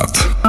Saat.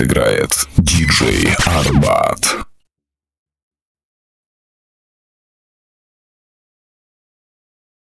Играет диджей Арбат.